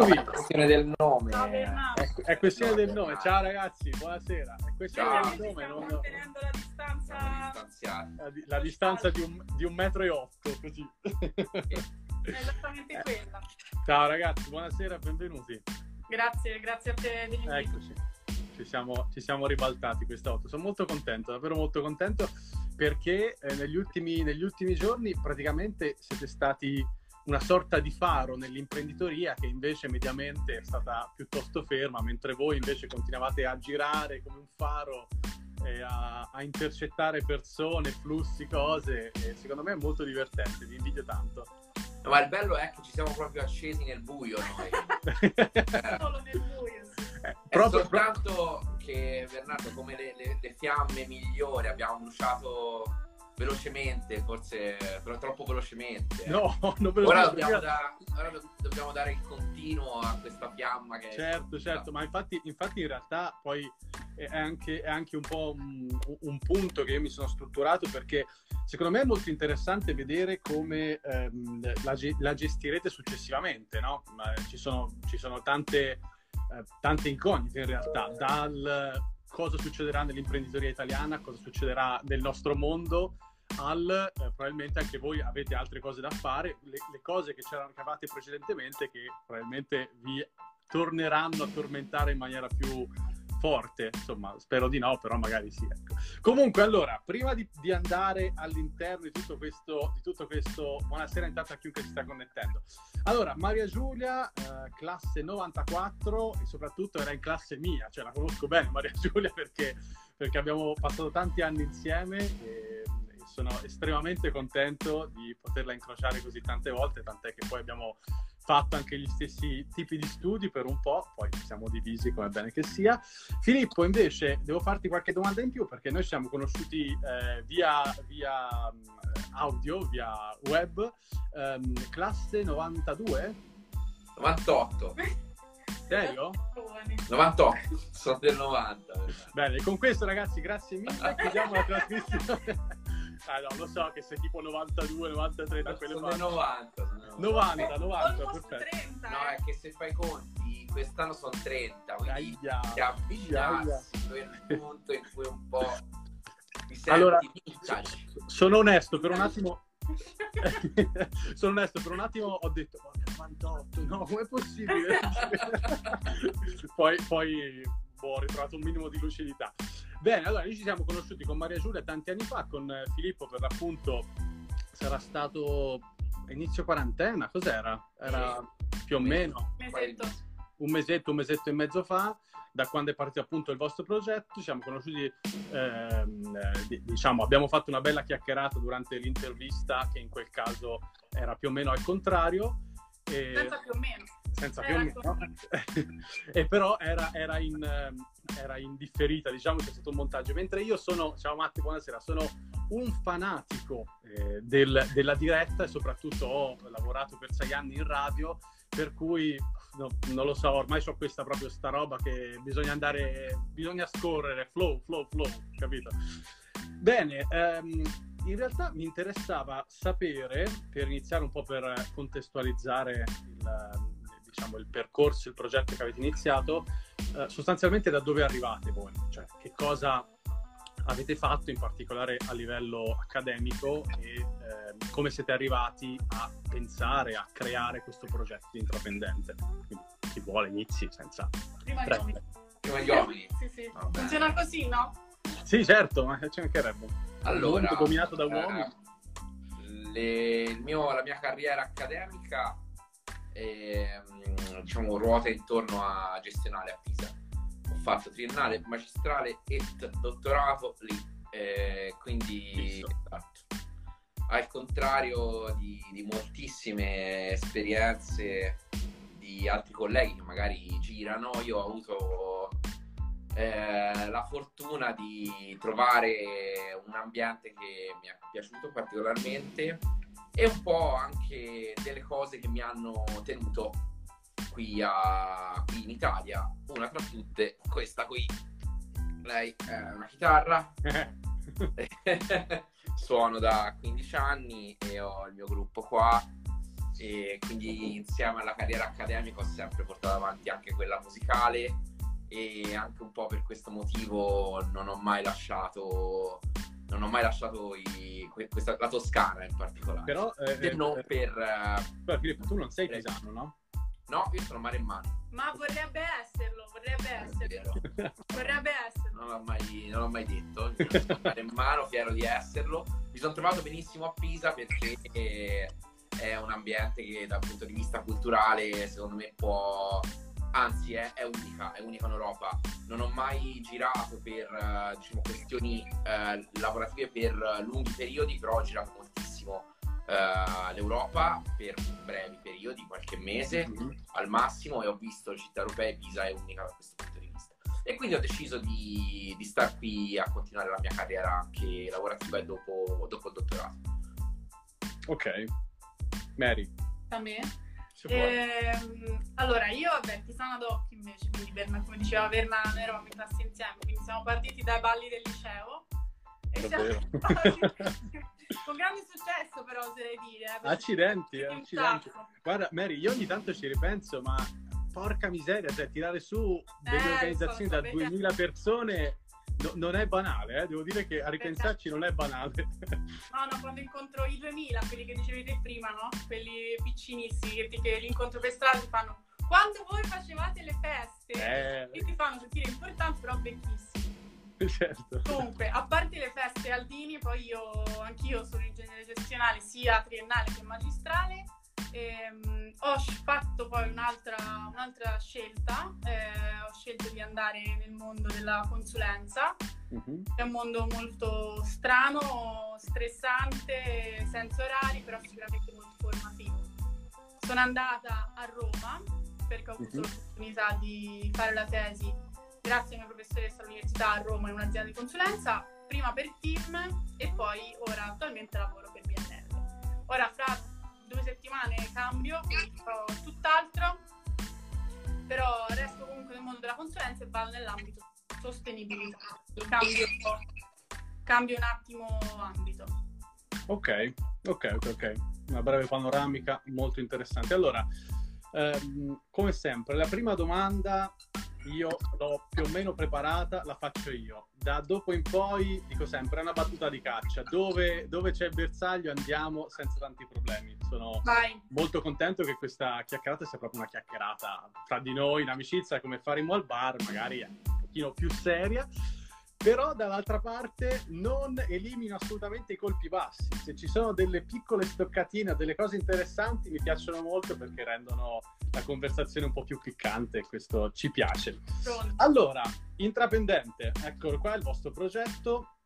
Eccovi. È questione del nome. È, è questione del nome. Ciao ragazzi, buonasera. È questione Ciao. del nome, non- la distanza. La, di- la distanza di un, di un metro e otto, così. È esattamente quella. Ciao ragazzi, buonasera, benvenuti. Grazie, grazie a te. Eccoci. Ci siamo, ci siamo ribaltati questa volta. Sono molto contento, davvero molto contento perché eh, negli, ultimi, negli ultimi giorni praticamente siete stati una sorta di faro nell'imprenditoria che invece mediamente è stata piuttosto ferma, mentre voi invece continuavate a girare come un faro e a, a intercettare persone, flussi, cose. E secondo me è molto divertente, vi invidio tanto. No, ma il bello è che ci siamo proprio accesi nel buio noi. Solo nel buio. sì. Eh, È proprio, soltanto che Bernardo, come le, le- le fiamme migliori, abbiamo bruciato velocemente, forse però troppo velocemente. No, non ve lo Ora, dobbiamo, da- ora do- dobbiamo dare il continuo a questa fiamma che Certo, certo, ma infatti, infatti in realtà poi è anche, è anche un po' un, un punto che io mi sono strutturato perché secondo me è molto interessante vedere come ehm, la, la gestirete successivamente, no? Ci sono, ci sono tante, eh, tante incognite in realtà, dal cosa succederà nell'imprenditoria italiana, cosa succederà nel nostro mondo, al eh, probabilmente anche voi avete altre cose da fare, le, le cose che c'erano che avevate precedentemente che probabilmente vi torneranno a tormentare in maniera più forte, insomma, spero di no, però magari sì. Ecco. Comunque, allora, prima di, di andare all'interno di tutto questo, di tutto questo, buonasera intanto a chiunque si sta connettendo. Allora, Maria Giulia, eh, classe 94 e soprattutto era in classe mia, cioè la conosco bene Maria Giulia perché, perché abbiamo passato tanti anni insieme e sono estremamente contento di poterla incrociare così tante volte, tant'è che poi abbiamo fatto anche gli stessi tipi di studi per un po', poi ci siamo divisi come bene che sia. Filippo, invece, devo farti qualche domanda in più perché noi ci siamo conosciuti eh, via, via mh, audio, via web, ehm, classe 92? 98. Serio? Giovani. 98, sono del 90. Bernardo. Bene, con questo ragazzi, grazie mille, chiudiamo la trasmissione. Ah no, lo so che sei tipo 92, 93 da quelle parti. 90. sono del 90, 90, Almost perfetto. 30. No, è che se fai i conti, quest'anno sono 30, quindi Aia. ti avvicinassi il punto in cui un po' ti senti Allora-. Sono onesto, per un attimo sono onesto, per un attimo ho detto "Oh, 98, no, com'è possibile? poi, poi boh, ho ritrovato un minimo di lucidità. Bene, allora noi ci siamo conosciuti con Maria Giulia tanti anni fa, con eh, Filippo per l'appunto sarà stato inizio quarantena, cos'era? Era più o meno Mesetto. un mesetto, un mesetto e mezzo fa, da quando è partito appunto il vostro progetto, ci siamo conosciuti, ehm, eh, di- diciamo, abbiamo fatto una bella chiacchierata durante l'intervista, che in quel caso era più o meno al contrario. E, Senza più o meno. Senza più o era meno, e però era, era in, ehm, era in differita, diciamo c'è stato un montaggio, mentre io sono, ciao Matti, buonasera, sono un fanatico eh, del- della diretta e soprattutto ho lavorato per sei anni in radio, per cui no, non lo so, ormai ho questa proprio sta roba che bisogna andare, bisogna scorrere, flow, flow, flow, capito? Bene, ehm, in realtà mi interessava sapere, per iniziare un po' per contestualizzare il, diciamo, il percorso, il progetto che avete iniziato, eh, sostanzialmente da dove arrivate voi, cioè che cosa avete fatto in particolare a livello accademico e ehm, come siete arrivati a pensare, a creare questo progetto di intraprendente. Quindi chi vuole inizi senza... Prima gli uomini. Come gli uomini. Sì, sì. Vabbè. Funziona così, no? Sì, certo, ma ci mancherebbe. Allora, dominato da uomini. eh, le- il mio- la mia carriera accademica ehm, diciamo, ruota intorno a gestionale a Pisa. Ho fatto triennale, magistrale e dottorato lì, eh, quindi esatto. al contrario di, di moltissime esperienze di altri colleghi che magari girano, io ho avuto eh, la fortuna di trovare un ambiente che mi è piaciuto particolarmente e un po' anche delle cose che mi hanno tenuto qui, a- qui in Italia. Una tra tutte, questa qui. Lei è una chitarra, suono da 15 anni e ho il mio gruppo qua. e quindi insieme alla carriera accademica ho sempre portato avanti anche quella musicale e anche un po' per questo motivo non ho mai lasciato non ho mai lasciato i, questa, la Toscana in particolare. Però eh, se non eh, per però Filippo tu non sei pisano no? no io sono maremmano ma vorrebbe esserlo vorrebbe esserlo. vorrebbe esserlo. Non l'ho mai, non l'ho mai detto sono maremmano fiero di esserlo. Mi sono trovato benissimo a Pisa perché è un ambiente che dal punto di vista culturale secondo me può anzi è, è, unica, è unica in Europa. Non ho mai girato per uh, diciamo, questioni uh, lavorative per lunghi periodi, però ho girato moltissimo uh, l'Europa per brevi periodi, qualche mese mm-hmm. al massimo, e ho visto città europee, Pisa è unica da questo punto di vista. E quindi ho deciso di, di star qui a continuare la mia carriera anche lavorativa e dopo, dopo il dottorato. Ok. Mary. Da me? Ehm, allora, io vabbè, Pisana d'occhio invece, quindi Berna, come diceva Berna, noi eravamo in classe insieme, quindi siamo partiti dai balli del liceo. E siamo con grande successo però, oserei dire. Eh, accidenti, accidenti. Guarda, Mary, io ogni tanto ci ripenso, ma porca miseria, cioè tirare su delle eh, organizzazioni so, so, da 2000 persone No, non è banale, eh? devo dire che a ripensarci non è banale. No, no, quando incontro i 2000, quelli che dicevi te prima, no? Quelli piccinissimi che, ti, che li incontro per strada ti fanno quando voi facevate le feste eh... e ti fanno sentire importanti però vecchissimi. Certo. Comunque, a parte le feste Aldini, poi io, anch'io sono ingegnere gestionale sia triennale che magistrale Ehm, ho fatto poi un'altra, un'altra scelta, eh, ho scelto di andare nel mondo della consulenza, uh-huh. è un mondo molto strano, stressante, senza orari, però sicuramente molto formativo. Sono andata a Roma perché ho avuto uh-huh. l'opportunità di fare la tesi grazie a mia professoressa all'università a Roma in un'azienda di consulenza, prima per team e poi ora attualmente lavoro per BNL. Ora fra due settimane cambio, farò tutt'altro, però resto comunque nel mondo della consulenza e vado nell'ambito sostenibilità. Cambio, cambio un attimo ambito. Ok, ok, ok, ok. Una breve panoramica molto interessante. Allora, ehm, come sempre, la prima domanda io l'ho più o meno preparata, la faccio io. Da dopo in poi dico sempre, è una battuta di caccia. Dove, dove c'è il bersaglio andiamo senza tanti problemi. Sono Vai. molto contento che questa chiacchierata sia proprio una chiacchierata tra di noi, in amicizia, come faremo al bar, magari un pochino più seria però dall'altra parte non elimino assolutamente i colpi bassi. Se ci sono delle piccole stoccatine, delle cose interessanti, mi piacciono molto perché rendono la conversazione un po' più piccante e questo ci piace. Allora, intraprendente, eccolo qua il vostro progetto.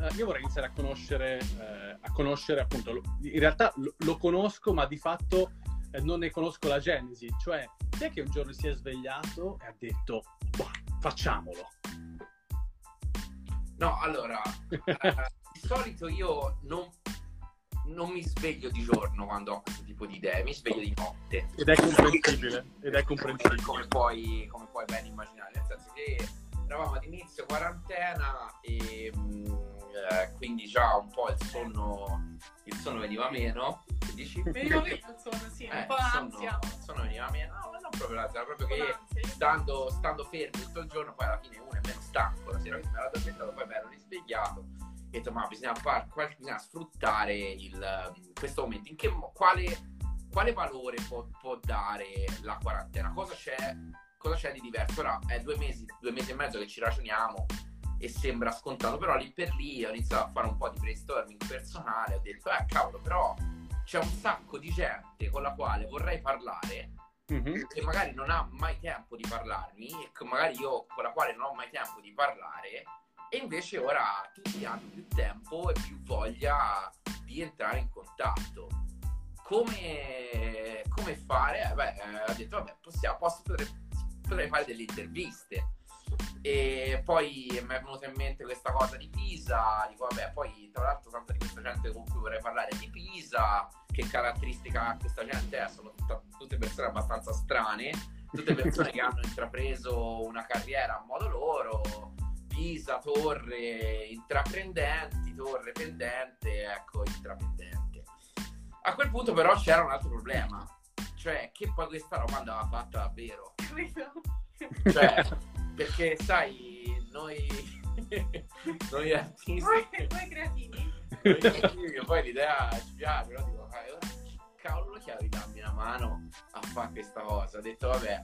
Eh, io vorrei iniziare a conoscere, eh, a conoscere appunto, in realtà lo, lo, conosco, ma di fatto eh, non ne conosco la genesi, cioè chi è che un giorno si è svegliato e ha detto, boh, facciamolo? No, allora, eh, di solito io non, non, mi sveglio di giorno quando ho questo tipo di idee, mi sveglio di notte. Ed è comprensibile, ed è comprensibile. Come puoi, come puoi ben immaginare, nel senso che eravamo ad inizio quarantena e mh, mm, eh, quindi già un po' il sonno, il sonno veniva meno. Dici? Veniva meno il sonno, sì, un eh, po' l'ansia. Sonno veniva meno, no, non proprio l'ansia, proprio che stando, stando fermi tutto il giorno, poi alla fine uno è meno stanco, la sera mi ero addormentato, poi mi ero risvegliato e ho detto ma bisogna, far, bisogna sfruttare il, questo momento, in che, quale, quale valore può, può dare la quarantena, cosa c'è cosa c'è di diverso? Ora è due mesi, due mesi e mezzo che ci ragioniamo e sembra scontato, però lì per lì ho iniziato a fare un po' di brainstorming personale, ho detto, eh cavolo, però c'è un sacco di gente con la quale vorrei parlare mm-hmm. che magari non ha mai tempo di parlarmi e che magari io con la quale non ho mai tempo di parlare e invece ora tutti hanno più tempo e più voglia di entrare in contatto. Come, come fare? Eh, beh, eh, ho detto, vabbè, possiamo, posso, potrei, potrei fare delle interviste e poi mi è venuta in mente questa cosa di Pisa, dico vabbè, poi tra l'altro tanta di questa gente con cui vorrei parlare di Pisa, che caratteristica ha questa gente è, sono tutta, tutte persone abbastanza strane, tutte persone che hanno intrapreso una carriera a modo loro, Pisa, torre, intraprendenti, torre pendente, ecco, intraprendente. A quel punto però c'era un altro problema, cioè che poi questa roba andava fatta davvero. Cioè, perché sai, noi, noi artisti... Voi, voi creativi? Noi creativi, poi l'idea ci piace, però dico, cavolo lo chiavi dammi una mano a fare questa cosa. Ho detto, vabbè,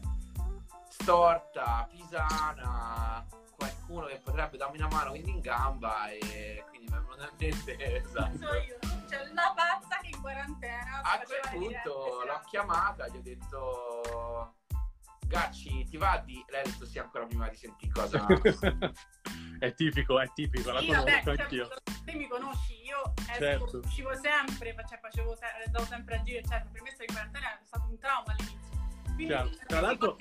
storta, pisana, qualcuno che potrebbe darmi una mano quindi in gamba e quindi mi è venuto in mente esatto. So io, cioè una pazza che in quarantena A quel punto l'ho chiamata, gli ho detto Gacci, ti va di... Lei ha detto sì ancora prima di sentire cosa... è tipico, è tipico, la sì, conosco vabbè, anch'io. Certo, te mi conosci, io esco, Certo. uscivo sempre, cioè, facevo se- andavo sempre a giro, eccetera. Per me stare in quarantena è stato un trauma all'inizio. Quindi, Chiaro. Tra l'altro-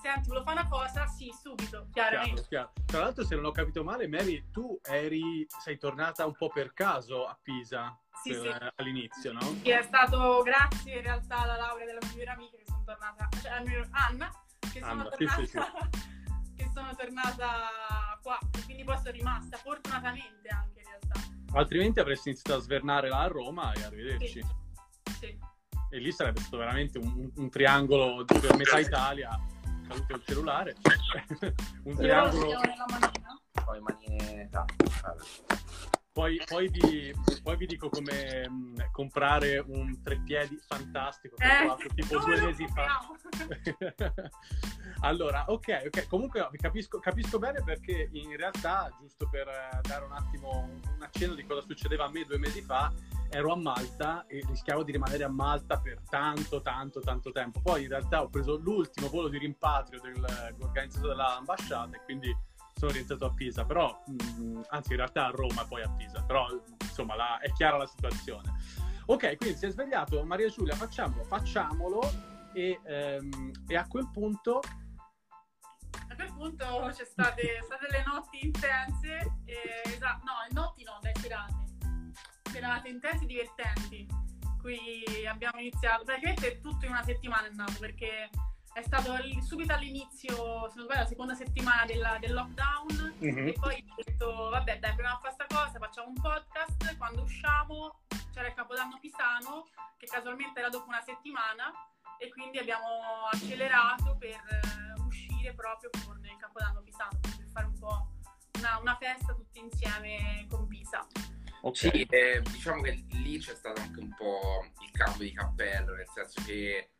Senti, volevo fare una cosa? Sì, subito, Chiaro, chiaramente. chiaro. Tra l'altro, se non ho capito male, Mary, tu eri, sei tornata un po' per caso a Pisa Sì, per- sì. all'inizio, no? Sì, è stato grazie in realtà alla laurea della mia migliore amica che sono tornata, cioè la Anna, che sono Anna, sì, tornata, sì, che sono tornata qua, quindi poi sono rimasta, fortunatamente anche in realtà. Altrimenti avresti iniziato a svernare là a Roma e arrivederci. Sì. Sì. E lì sarebbe stato veramente un, un triangolo di per metà Italia. Caduto il cellulare. un triangolo. io nella manina. Poi manine... no, vabbè. Poi, poi vi, poi vi dico come mh, comprare un treppiedi fantastico che ho Eh, trovato tipo due mesi fa. allora, ok, ok. Comunque vi capisco, capisco bene perché in realtà, giusto per eh, dare un attimo un accenno di cosa succedeva a me due mesi fa, ero a Malta e rischiavo di rimanere a Malta per tanto, tanto, tanto tempo. Poi in realtà ho preso l'ultimo volo di rimpatrio del, organizzato dall'ambasciata e quindi sono rientrato a Pisa, però, mh, anzi in realtà a Roma poi a Pisa, però insomma la- è chiara la situazione. Ok, quindi si è svegliato Maria Giulia, facciamolo, facciamolo e, ehm, e a quel punto A quel punto c'è state, state le notti intense, eh, esatto, no, notti no, dai, serate. Serate intense e divertenti. Qui abbiamo iniziato, praticamente tutto in una settimana è nato, perché è stato subito all'inizio, se non sbaglio, la seconda settimana della- del lockdown, Mhm. e poi ho detto, vabbè, dai, proviamo a fare sta cosa, facciamo un podcast. Quando usciamo c'era il Capodanno Pisano, che casualmente era dopo una settimana, e quindi abbiamo accelerato per eh, uscire proprio con il Capodanno Pisano, per fare un po' una, una festa tutti insieme con Pisa. ok. Sì, eh, diciamo che lì c'è stato anche un po' il cambio di cappello, nel senso che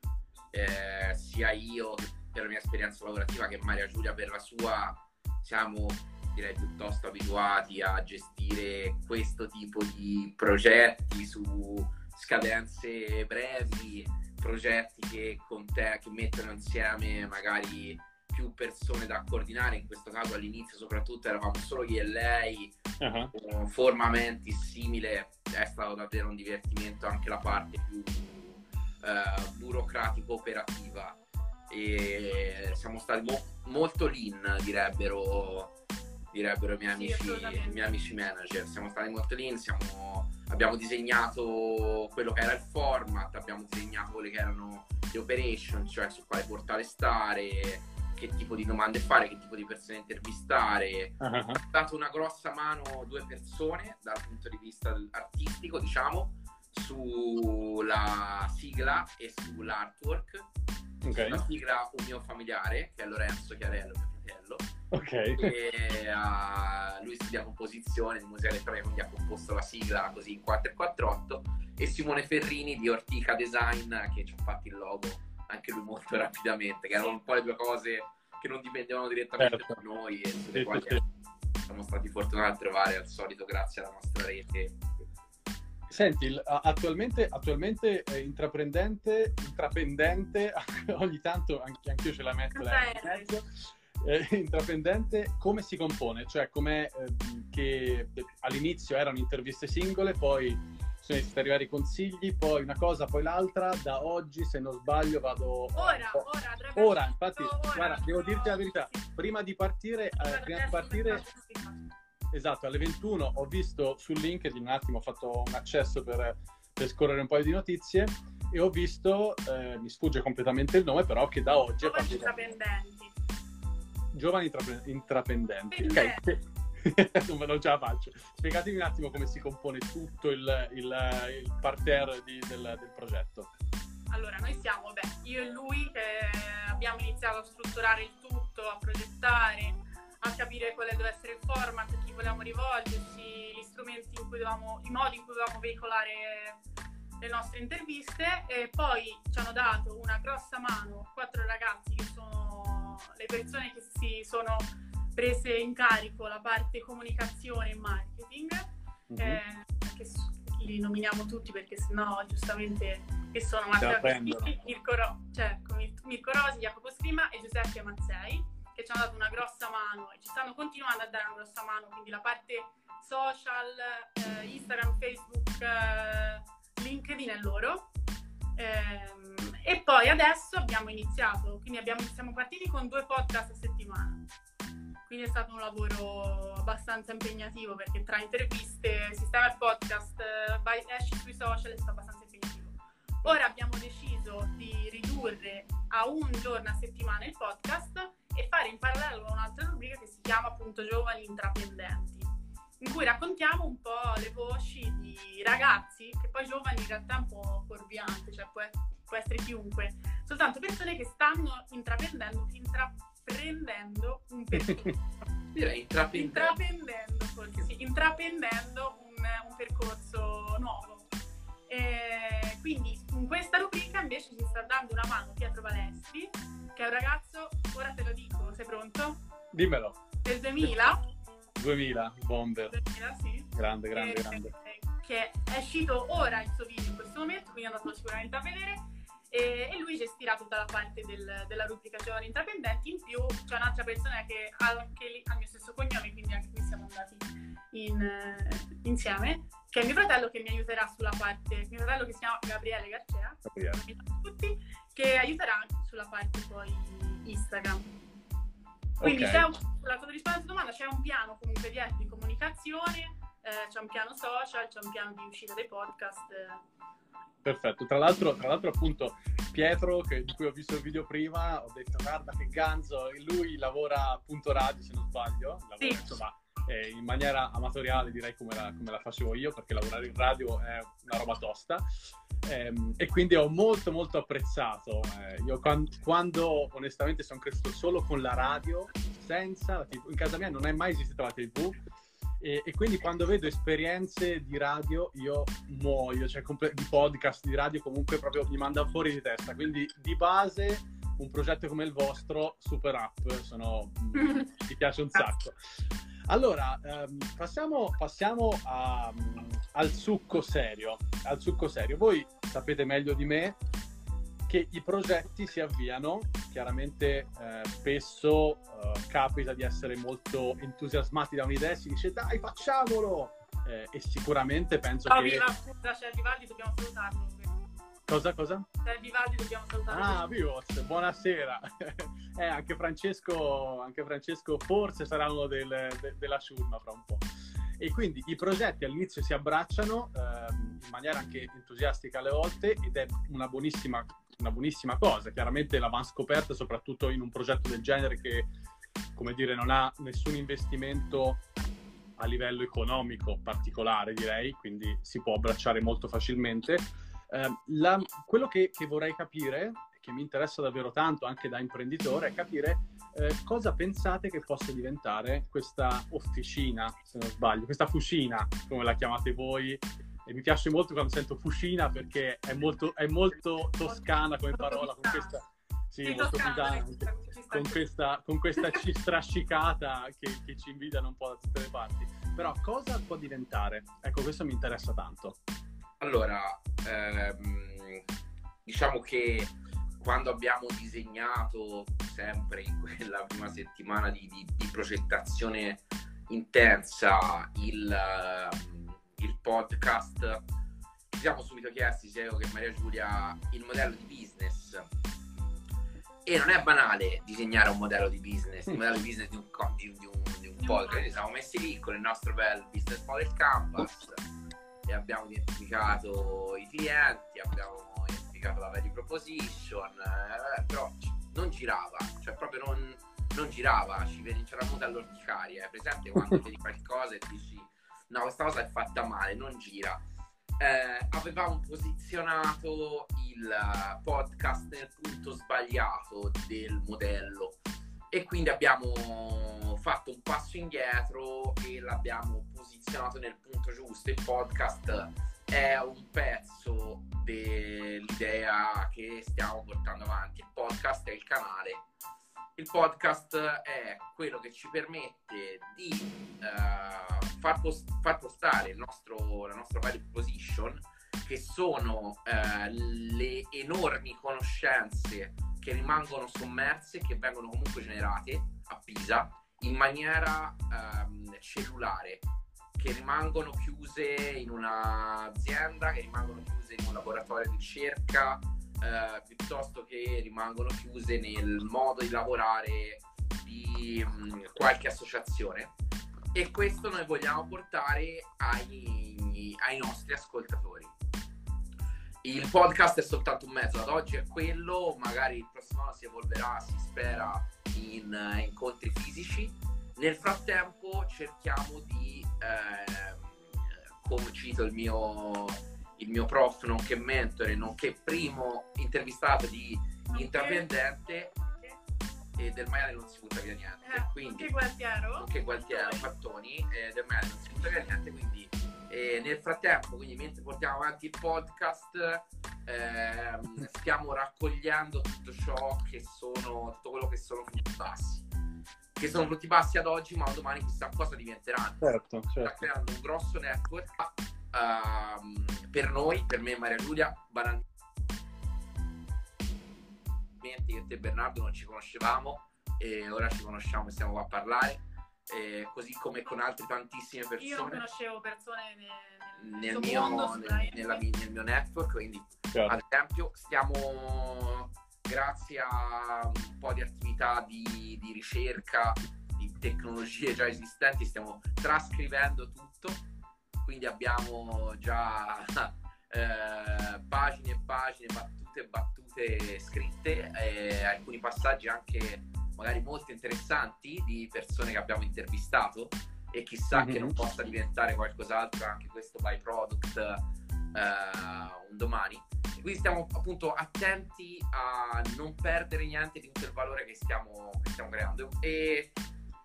eh, sia io per la mia esperienza lavorativa che Maria Giulia per la sua siamo direi piuttosto abituati a gestire questo tipo di progetti su scadenze brevi, progetti che, con te, che mettono insieme magari più persone da coordinare, in questo caso all'inizio soprattutto eravamo solo io e lei, Ah, con forma mentis simile è stato davvero un divertimento anche la parte più eh, burocratico operativa. E siamo stati mo- molto lean direbbero direbbero i miei Sì, amici, i miei amici manager. Siamo stati molto lean siamo- abbiamo disegnato quello che era il format abbiamo disegnato quelle che erano le operation cioè su quale portale stare che tipo di domande fare che tipo di persone intervistare. Ah, ah. ha dato una grossa mano due persone dal punto di vista artistico, diciamo, sulla sigla e sull'artwork. La ok, sigla un mio familiare, che è Lorenzo Chiarello, mio fratello, ok. e ah, lui studia composizione di musica elettronica, quindi ha composto la sigla così in 448 e Simone Ferrini di Ortica Design che ci ha fatto il logo anche lui molto rapidamente, che erano un po' le due cose che non dipendevano direttamente Certo. da noi e sulle Sì, quali sì. siamo stati fortunati a trovare al solito grazie alla nostra rete. Senti, attualmente, attualmente eh, intraprendente, intraprendente, ogni tanto anche anch'io ce la metto mezzo, eh, intraprendente, come si compone? Cioè, come che all'inizio erano interviste singole, poi sono iniziati ad arrivare i consigli, poi una cosa, poi l'altra, da oggi, se non sbaglio, vado... Ora, oh, ora, ora, fatto- infatti, ora, guarda, devo dirti la verità, prima di partire, eh, prima di partire Esatto, alle 21 ho visto su LinkedIn un attimo, ho fatto un accesso per, per scorrere un paio di notizie e ho visto, eh, mi sfugge completamente il nome, però che da oggi è Giovani intraprendenti. Giovani intrapre- intraprendenti. Ok, che, non ce la faccio. Spiegatemi un attimo come si compone tutto il, il, il parterre di, del, del progetto. Allora, noi siamo, beh, io e lui che abbiamo iniziato a strutturare il tutto, a progettare, capire quale deve essere il format, a chi volevamo rivolgersi, gli strumenti in cui dovevamo, i modi in cui dovevamo veicolare le nostre interviste. E poi ci hanno dato una grossa mano quattro ragazzi che sono le persone che si sono prese in carico la parte comunicazione e marketing, mm-hmm. eh, che li nominiamo tutti perché sennò giustamente che sono Matteo Mirko, Ro- cioè, Mirko Rosi, Jacopo Scrima e Giuseppe Mazzei che ci hanno dato una grossa mano e ci stanno continuando a dare una grossa mano, quindi la parte social, eh, Instagram, Facebook, eh, LinkedIn è loro. Eh, e poi adesso abbiamo iniziato, quindi abbiamo, siamo partiti con due podcast a settimana. Quindi è stato un lavoro abbastanza impegnativo perché tra interviste, sistema e podcast, eh, esci sui social è stato abbastanza impegnativo. Ora abbiamo deciso di ridurre a un giorno a settimana il podcast e fare in parallelo un'altra rubrica che si chiama appunto Giovani Intraprendenti, in cui raccontiamo un po' le voci di ragazzi, che poi giovani in realtà è un po' fuorviante, cioè può, può essere chiunque, soltanto persone che stanno intraprendendo, intraprendendo un percorso. Direi intraprendendo. Intraprendendo, forse sì, intraprendendo un, un percorso nuovo. E quindi in questa rubrica invece ci sta dando una mano Pietro Valestri, che è un ragazzo, ora te lo dico, sei pronto? Dimmelo. Del 2000. 2000, Bomber. 2000, sì. Grande, grande, e, grande. Che è uscito ora il suo video in questo momento, quindi andatelo sicuramente a vedere. E, e, lui gestirà tutta la parte del, della rubrica Giovani Intraprendenti. In più c'è un'altra persona che ha anche lì ha il mio stesso cognome, quindi anche qui siamo andati in, uh, insieme, che è mio fratello che mi aiuterà sulla parte, mio fratello che si chiama Gabriele Garcea, Gabriele. tutti, che aiuterà sulla parte poi Instagram. Quindi okay. c'è un, la risposta alla domanda, c'è un piano comunque di, di comunicazione, eh, c'è un piano social, c'è un piano di uscita dei podcast. Eh. Perfetto, tra l'altro, tra l'altro appunto Pietro, che, di cui ho visto il video prima, ho detto guarda che ganzo, lui lavora appunto radio se non sbaglio, lavora, sì. insomma eh, in maniera amatoriale direi come la, come la, facevo io perché lavorare in radio è una roba tosta. Eh, e quindi ho molto molto apprezzato eh, io quando, quando, onestamente sono cresciuto solo con la radio senza la tv in casa mia non è mai esistita la tv e, e quindi quando vedo esperienze di radio io muoio cioè comple- di podcast di radio comunque proprio mi manda fuori di testa. Quindi di base un progetto come il vostro super up sono, mi piace un sacco allora, ehm, passiamo, passiamo a, al succo serio. Al succo serio. Voi sapete meglio di me che i progetti si avviano, chiaramente eh, spesso eh, capita di essere molto entusiasmati da un'idea e si dice dai facciamolo! Eh, e sicuramente penso oh, che... Viva, scusa, c'è Vivaldi, dobbiamo salutarlo. Cosa, cosa? C'è Vivaldi, dobbiamo salutarlo. Ah, Vivos, buonasera. eh, anche Francesco, anche Francesco forse sarà uno del, de, della ciurma fra un po'. E quindi i progetti all'inizio si abbracciano ehm, in maniera anche entusiastica alle volte ed è una buonissima, una buonissima cosa. Chiaramente la van scoperta, soprattutto in un progetto del genere che, come dire, non ha nessun investimento a livello economico particolare, direi, quindi si può abbracciare molto facilmente eh, la, quello che, che, vorrei capire, che mi interessa davvero tanto anche da imprenditore, è capire eh, cosa pensate che possa diventare questa officina, se non sbaglio, questa fucina, come la chiamate voi. E mi piace molto quando sento fucina perché è molto, è molto toscana come parola, con questa... Sì, molto toscana, con questa, con questa C strascicata che, che ci invidiano un po' da tutte le parti. Però cosa può diventare? Ecco, questo mi interessa tanto. Allora, ehm, diciamo che quando abbiamo disegnato sempre in quella prima settimana di, di, di progettazione intensa il, ehm, il, podcast, ci siamo subito chiesti, sia io che Maria Giulia, il modello di business. E non è banale disegnare un modello di business, il modello di business di un, di, un, di un podcast. Ci siamo messi lì con il nostro bel business model canvas e abbiamo identificato i clienti, abbiamo identificato la value proposition, eh, però non girava, cioè proprio non, non girava, ci c'era venuta all'orticaria. È presente quando vedi qualcosa e dici no, questa cosa è fatta male, non gira. Eh, avevamo posizionato il podcast nel punto sbagliato del modello e quindi abbiamo fatto un passo indietro e l'abbiamo posizionato nel punto giusto. Il podcast è un pezzo dell'idea che stiamo portando avanti. Il podcast è il canale. Il podcast è quello che ci permette di uh, far, post- far, postare nostro, la nostra value proposition, che sono uh, le enormi conoscenze che rimangono sommerse, che vengono comunque generate a Pisa in maniera um, cellulare, che rimangono chiuse in un'azienda, che rimangono chiuse in un laboratorio di ricerca, eh, piuttosto che rimangono chiuse nel modo di lavorare di mh, mm, qualche associazione. E questo noi vogliamo portare ai, ai nostri ascoltatori. Il podcast è soltanto un mezzo, ad oggi è quello, magari il prossimo anno si evolverà, si spera, in uh, incontri fisici. Nel frattempo cerchiamo di, eh, come cito il mio, il mio prof, nonché mentore, nonché primo intervistato di okay. intraprendente, e del maiale non si butta via niente. Eh, quindi, che Gualtiero. Che Gualtiero, Fattoni, e del maiale non si butta via niente, quindi e nel frattempo, quindi mentre portiamo avanti il podcast, ehm, stiamo raccogliendo tutto ciò che sono, tutto quello che sono frutti bassi. Che sono frutti bassi ad oggi, ma domani chissà cosa diventeranno. Certo, certo. Sta creando un grosso network uh, per noi, per me e Maria Giulia, banalmente. Io e te Bernardo non ci conoscevamo e ora ci conosciamo e stiamo qua a parlare eh, così come con altre tantissime persone. Io non conoscevo persone nel, nel, mio, mondo, nel, nella, nel, mio network, quindi certo. ad esempio stiamo, grazie a un po' di attività di, di ricerca, di tecnologie già esistenti, stiamo trascrivendo tutto, quindi abbiamo già eh, pagine e pagine, battute e battute scritte, e alcuni passaggi anche magari molto interessanti di persone che abbiamo intervistato e chissà mm-hmm. che non possa diventare qualcos'altro anche questo byproduct uh, un domani. E quindi stiamo appunto attenti a non perdere niente di tutto il valore che stiamo, che stiamo creando. E,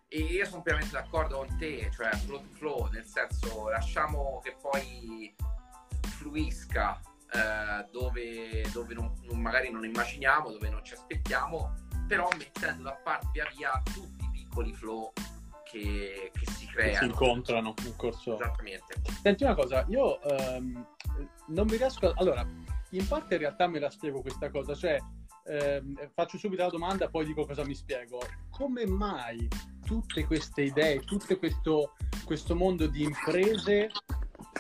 e, io sono pienamente d'accordo con te, cioè flow to flow, nel senso lasciamo che poi fluisca uh, dove, dove non, non, magari non immaginiamo, dove non ci aspettiamo però mettendo da parte via via tutti i piccoli flow che, che si creano. si incontrano in corso. Esattamente. Senti una cosa, io um, non mi riesco... A... Allora, in parte in realtà me la spiego questa cosa, cioè ehm, faccio subito la domanda, poi dico cosa mi spiego. Come mai tutte queste idee, tutto questo, questo mondo di imprese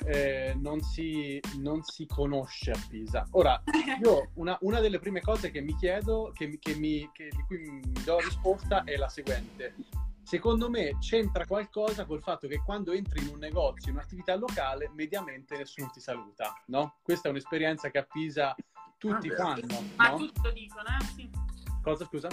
eh, non, si, non, si, conosce a Pisa. Ora, io una, una delle prime cose che mi chiedo, che, che mi, che, di cui mi do la risposta, è la seguente. Secondo me c'entra qualcosa col fatto che quando entri in un negozio, in un'attività locale, mediamente nessuno ti saluta, no? Questa è un'esperienza che a Pisa tutti ah, fanno. Ma no? tutto dicono, eh? Sì. Cosa, scusa?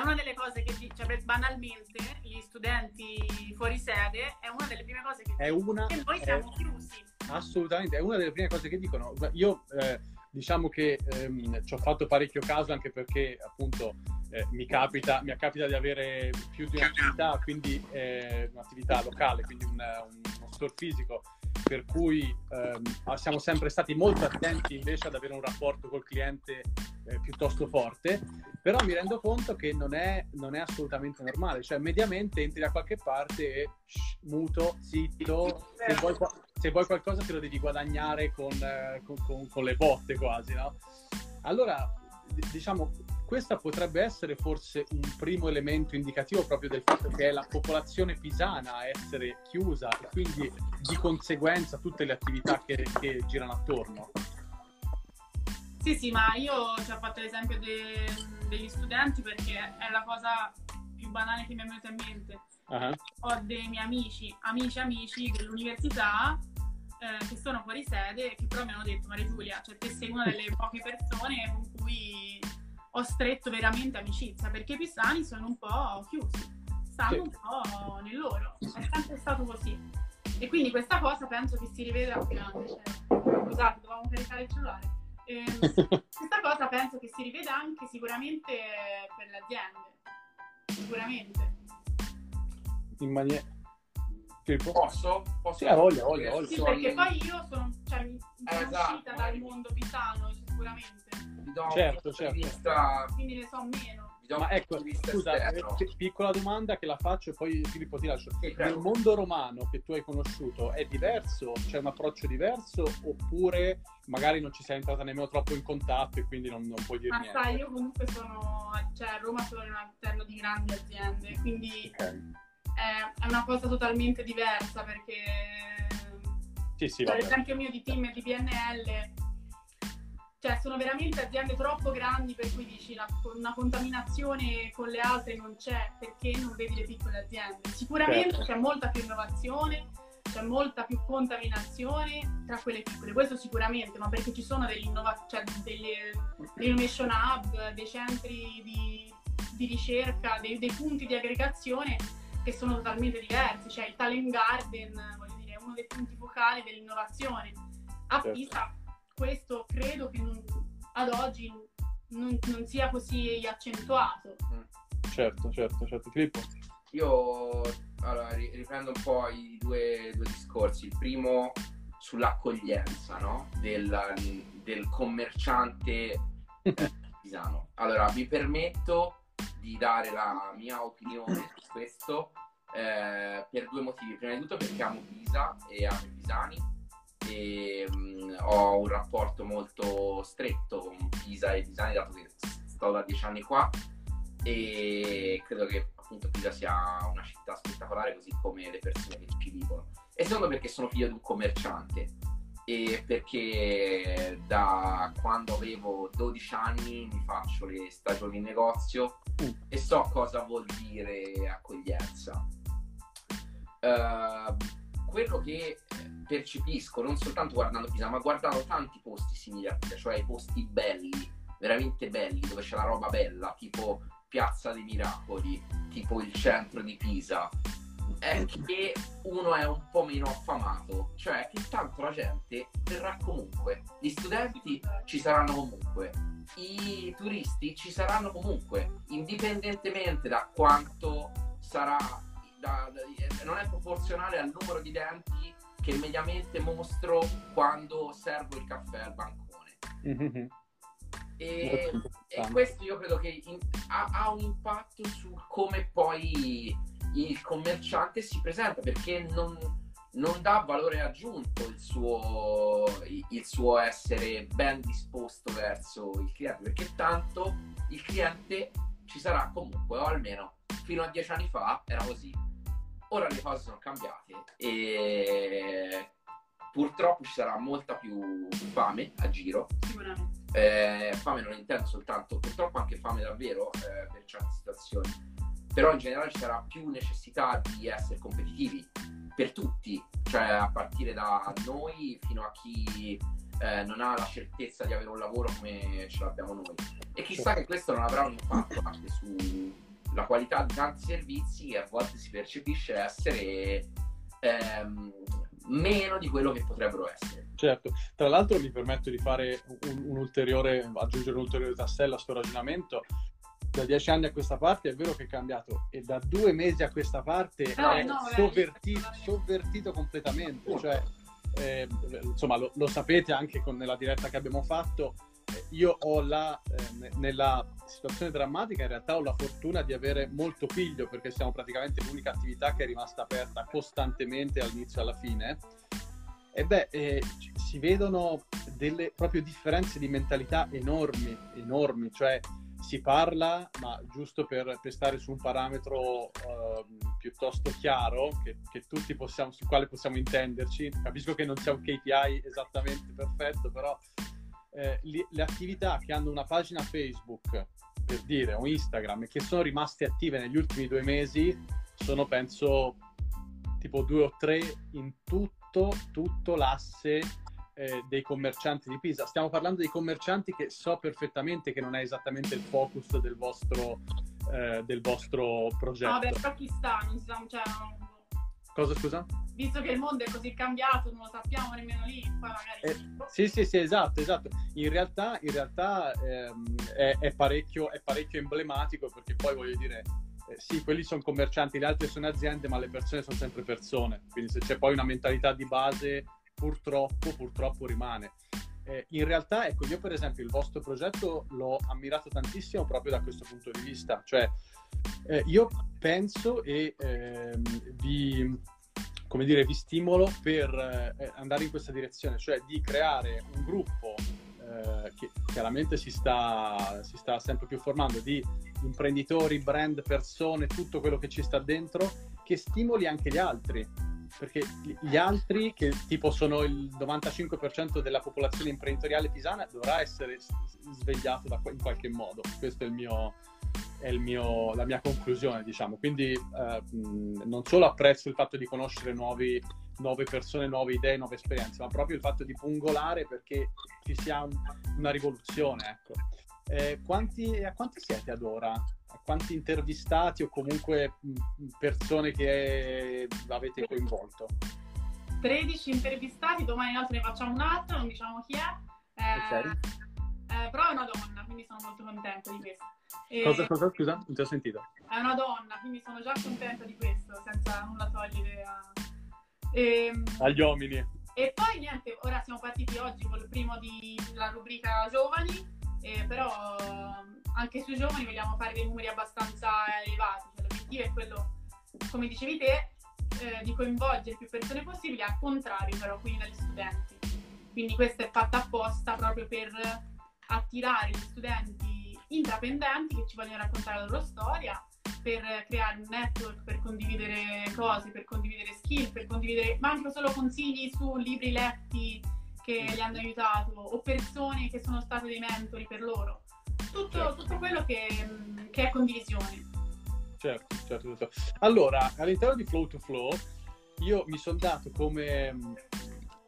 È una delle cose che cioè, banalmente gli studenti fuori sede è una delle prime cose che è una, che noi siamo chiusi. Assolutamente, è una delle prime cose che dicono. Io eh, diciamo che ehm, ci ho fatto parecchio caso anche perché appunto eh, mi, capita, mi capita di avere più di un'attività, quindi eh, un'attività locale, quindi un, un, uno store fisico per cui ehm, siamo sempre stati molto attenti invece ad avere un rapporto col cliente eh, piuttosto forte, però mi rendo conto che non è, non è, assolutamente normale, cioè mediamente entri da qualche parte e shh, muto, zitto, se vuoi, se vuoi, qualcosa te lo devi guadagnare con, eh, con, con, con le botte quasi, no? Allora, diciamo, questo potrebbe essere forse un primo elemento indicativo proprio del fatto che è la popolazione pisana a essere chiusa e quindi di conseguenza tutte le attività che, che girano attorno. Sì, sì, ma io ci ho fatto l'esempio de- degli studenti perché è la cosa più banale che mi è venuta in mente. Uh-huh. Ho dei miei amici, amici, amici dell'università eh, che sono fuori sede e che però mi hanno detto Maria Giulia, cioè te sei una delle poche persone con cui ho stretto veramente amicizia, perché i pisani sono un po' chiusi, stanno Sì. un po' nel loro, è sempre stato così. E quindi questa cosa penso che si rivedrà grande, cioè, scusate, dovevamo caricare il cellulare. Ehm, questa cosa penso che si riveda anche sicuramente per le aziende, sicuramente. In maniera... Posso? Posso? Sì, ha voglia, voglia, voglia. Sì, perché poi io sono, cioè, mi- sono esatto, uscita dal mondo pisano sicuramente, Vi do Certo, certo. di vista, quindi ne so meno. vi do un Ma ecco, scusa, eh, piccola domanda che la faccio e poi Filippo ti lascio. Sì, Nel prego. mondo romano che tu hai conosciuto è diverso? C'è un approccio diverso? Oppure magari non ci sei entrata nemmeno troppo in contatto e quindi non, non puoi dire Ma niente? sai, io comunque sono, cioè a Roma sono all'interno di grandi aziende, quindi Ok. è, una cosa totalmente diversa perché Sì, sì, per esempio mio di team e di PNL cioè sono veramente aziende troppo grandi per cui dici la- una contaminazione con le altre non c'è perché non vedi le piccole aziende sicuramente Certo. c'è molta più innovazione c'è molta più contaminazione tra quelle piccole questo sicuramente ma perché ci sono degli innova- cioè delle, degli innovation hub dei centri di, di ricerca dei, dei punti di aggregazione che sono totalmente diversi cioè il Talent Garden voglio dire è uno dei punti focali dell'innovazione a Certo. Pisa questo credo che non- ad oggi non, non sia così accentuato. Certo, certo, certo. Filippo? Io allora, ri- riprendo un po' i due, due discorsi. Il primo sull'accoglienza no? del, del commerciante pisano. Allora, mi permetto di dare la mia opinione su questo eh, per due motivi. Prima di tutto perché amo Pisa e amo i pisani e mh, ho un rapporto molto stretto con Pisa e pisani dato che sto da dieci anni qua. E credo che appunto Pisa sia una città spettacolare così come le persone che ci vivono. E secondo perché sono figlio di un commerciante. E perché da quando avevo 12 anni mi faccio le stagioni in negozio Mm. e so cosa vuol dire accoglienza. Eh, quello che percepisco non soltanto guardando Pisa ma guardando tanti posti simili a Pisa cioè i posti belli veramente belli dove c'è la roba bella tipo Piazza dei Miracoli, tipo il centro di Pisa, è che uno è un po' meno affamato, cioè che tanto la gente verrà comunque, gli studenti ci saranno comunque, i turisti ci saranno comunque, indipendentemente da quanto sarà, da- da- non è proporzionale al numero di denti che mediamente mostro quando servo il caffè al bancone. Mhm. E, e questo io credo che in- ha, ha un impatto su come poi il commerciante si presenta perché non, non dà valore aggiunto il suo, il suo essere ben disposto verso il cliente perché tanto il cliente ci sarà comunque o almeno fino a dieci anni fa era così ora le cose sono cambiate e purtroppo ci sarà molta più fame a giro Sicuramente. eh, fame non intendo soltanto, purtroppo anche fame davvero eh, per certe situazioni, però in generale ci sarà più necessità di essere competitivi per tutti, cioè a partire da noi fino a chi eh, non ha la certezza di avere un lavoro come ce l'abbiamo noi. E chissà che questo non avrà un impatto anche sulla qualità di tanti servizi che a volte si percepisce essere ehm, meno di quello che potrebbero essere. Certo, tra l'altro mi permetto di fare un, un ulteriore, aggiungere un ulteriore tassello a sto ragionamento. Da dieci anni a questa parte è vero che è cambiato e da due mesi a questa parte No, è no, assolutamente. sovvertito completamente. Cioè, eh, insomma, lo, lo sapete anche con, nella diretta che abbiamo fatto. Eh, Io ho la, eh, ne- nella situazione drammatica, in realtà ho la fortuna di avere molto figlio perché siamo praticamente l'unica attività che è rimasta aperta costantemente dall'inizio alla fine. E beh, eh, si vedono delle proprio differenze di mentalità enormi, enormi, cioè si parla, ma giusto per, per stare su un parametro ehm, piuttosto chiaro, che, che tutti possiamo, sul quale possiamo intenderci, capisco che non sia un KPI esattamente perfetto, però eh, li- le attività che hanno una pagina Facebook, per dire, o Instagram, e che sono rimaste attive negli ultimi due mesi, sono penso tipo due o tre in tutto, tutto l'asse eh, dei commercianti di Pisa. Stiamo parlando dei commercianti che so perfettamente che non è esattamente il focus del vostro, eh, del vostro progetto. No, beh, però chi sta, diciamo, cioè, Cosa scusa? Visto che il mondo è così cambiato, non lo sappiamo nemmeno lì, poi magari... Eh, sì, sì, sì, esatto, esatto. In realtà, in realtà ehm, è, è, parecchio, è parecchio emblematico perché poi voglio dire, eh, sì, quelli sono commercianti, le altre sono aziende, ma le persone sono sempre persone. Quindi se c'è poi una mentalità di base, purtroppo, purtroppo rimane. Eh, in realtà, ecco, io per esempio il vostro progetto l'ho ammirato tantissimo proprio da questo punto di vista. Cioè, eh, io penso e ehm, vi, come dire, vi stimolo per eh, andare in questa direzione, cioè di creare un gruppo eh, che chiaramente si sta, si sta sempre più formando di imprenditori, brand, persone, tutto quello che ci sta dentro, che stimoli anche gli altri. Perché gli altri, che tipo sono il 95% della popolazione imprenditoriale pisana, dovrà essere svegliato da, in qualche modo. Questo è il mio, è mio, la mia conclusione, diciamo. Quindi eh, non solo apprezzo il fatto di conoscere nuovi, nuove persone, nuove idee, nuove esperienze, ma proprio il fatto di pungolare perché ci sia un, una rivoluzione, ecco. Eh, quanti, a quanti siete ad ora? A quanti intervistati o comunque persone che avete coinvolto? 13 intervistati, domani l'altro ne facciamo un altro, non diciamo chi è. Eh. Eh, però è una donna, quindi sono molto contenta di questo. E cosa, cosa, scusa? Non ti ho sentito. È una donna, quindi sono già contenta di questo, senza nulla togliere a... e, ehm, agli uomini. E poi niente, ora siamo partiti oggi con il primo della rubrica giovani, eh, però anche sui giovani vogliamo fare dei numeri abbastanza elevati, cioè, l'obiettivo è quello, come dicevi te, eh, di coinvolgere più persone possibili, al contrario però, quindi dagli studenti. Quindi questo è fatto apposta proprio per attirare gli studenti intraprendenti che ci vogliono raccontare la loro storia per creare un network, per condividere cose, per condividere skill, per condividere ma anche solo consigli su libri letti che li hanno aiutato o persone che sono state dei mentori per loro. Tutto, certo. tutto quello che, che, è condivisione. Certo, certo, certo. Allora, all'interno di Flow to Flow io mi sono dato come,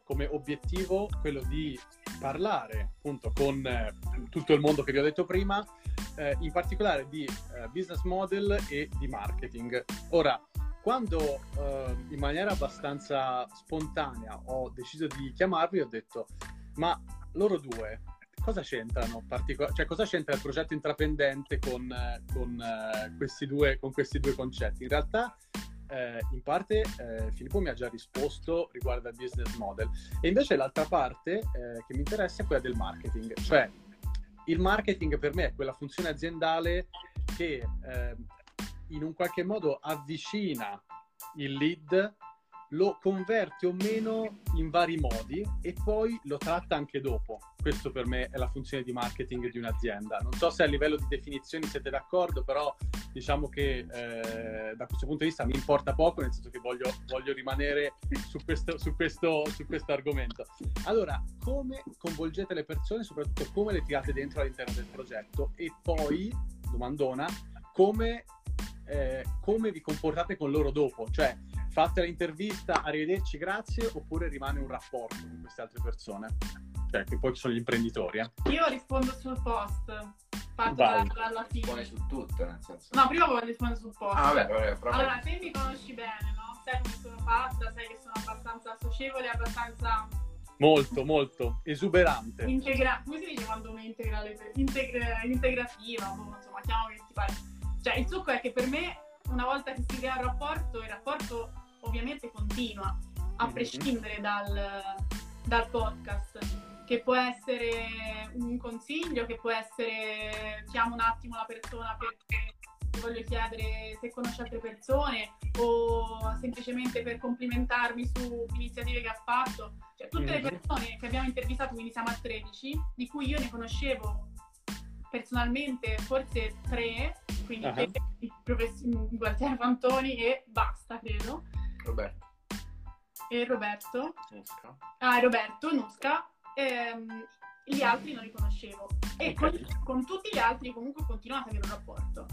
come obiettivo quello di parlare appunto con eh, tutto il mondo che vi ho detto prima, eh, in particolare di eh, business model e di marketing. Ora, quando eh, in maniera abbastanza spontanea ho deciso di chiamarvi, ho detto, ma loro due cosa c'entrano? Partico- cioè, cosa c'entra il progetto intraprendente con, eh, con, eh, questi due, con questi due concetti? In realtà eh, in parte eh, Filippo mi ha già risposto riguardo al business model. E invece l'altra parte eh, che mi interessa è quella del marketing, cioè il marketing per me è quella funzione aziendale che ehm, in un qualche modo avvicina il lead lo converte o meno in vari modi e poi lo tratta anche dopo. Questo per me è la funzione di marketing di un'azienda. Non so se a livello di definizioni siete d'accordo, però diciamo che eh, da questo punto di vista mi importa poco, nel senso che voglio, voglio rimanere su questo, su, questo, su questo argomento. Allora, come coinvolgete le persone, soprattutto come le tirate dentro all'interno del progetto e poi, domandona, come, eh, come vi comportate con loro dopo? Cioè, fate l'intervista, arrivederci, grazie, oppure rimane un rapporto con queste altre persone? Cioè, che poi sono gli imprenditori. Eh? Io rispondo sul post, fatto da, dalla fine. Rispondi su tutto, nel senso... No, prima voglio rispondere sul post. Ah, vabbè, vabbè, proprio... Allora, te mi conosci bene, no? Sai come sono fatta, sai che sono abbastanza socievole, abbastanza... Molto, molto esuberante. Integra- come si dice quando uno integra le... Integra- integrativa, boh, insomma, chiamo che ti pare. Cioè, il succo è che per me, una volta che si crea il rapporto, il rapporto ovviamente continua, a mhm. prescindere dal, dal podcast, che può essere un consiglio, che può essere chiamo un attimo la persona perché voglio chiedere se conosce altre persone o semplicemente per complimentarmi su iniziative che ha fatto. Cioè, tutte le mhm. persone che abbiamo intervistato, quindi siamo a 13, di cui io ne conoscevo personalmente forse tre, quindi uh-huh. il professor Gualtiero Fantoni e basta, credo. Roberto. E Roberto. Nusca. Ah, Roberto, Nusca. Ehm, gli altri non li conoscevo. E okay. con, con, tutti gli altri comunque ho continuato ad avere un rapporto.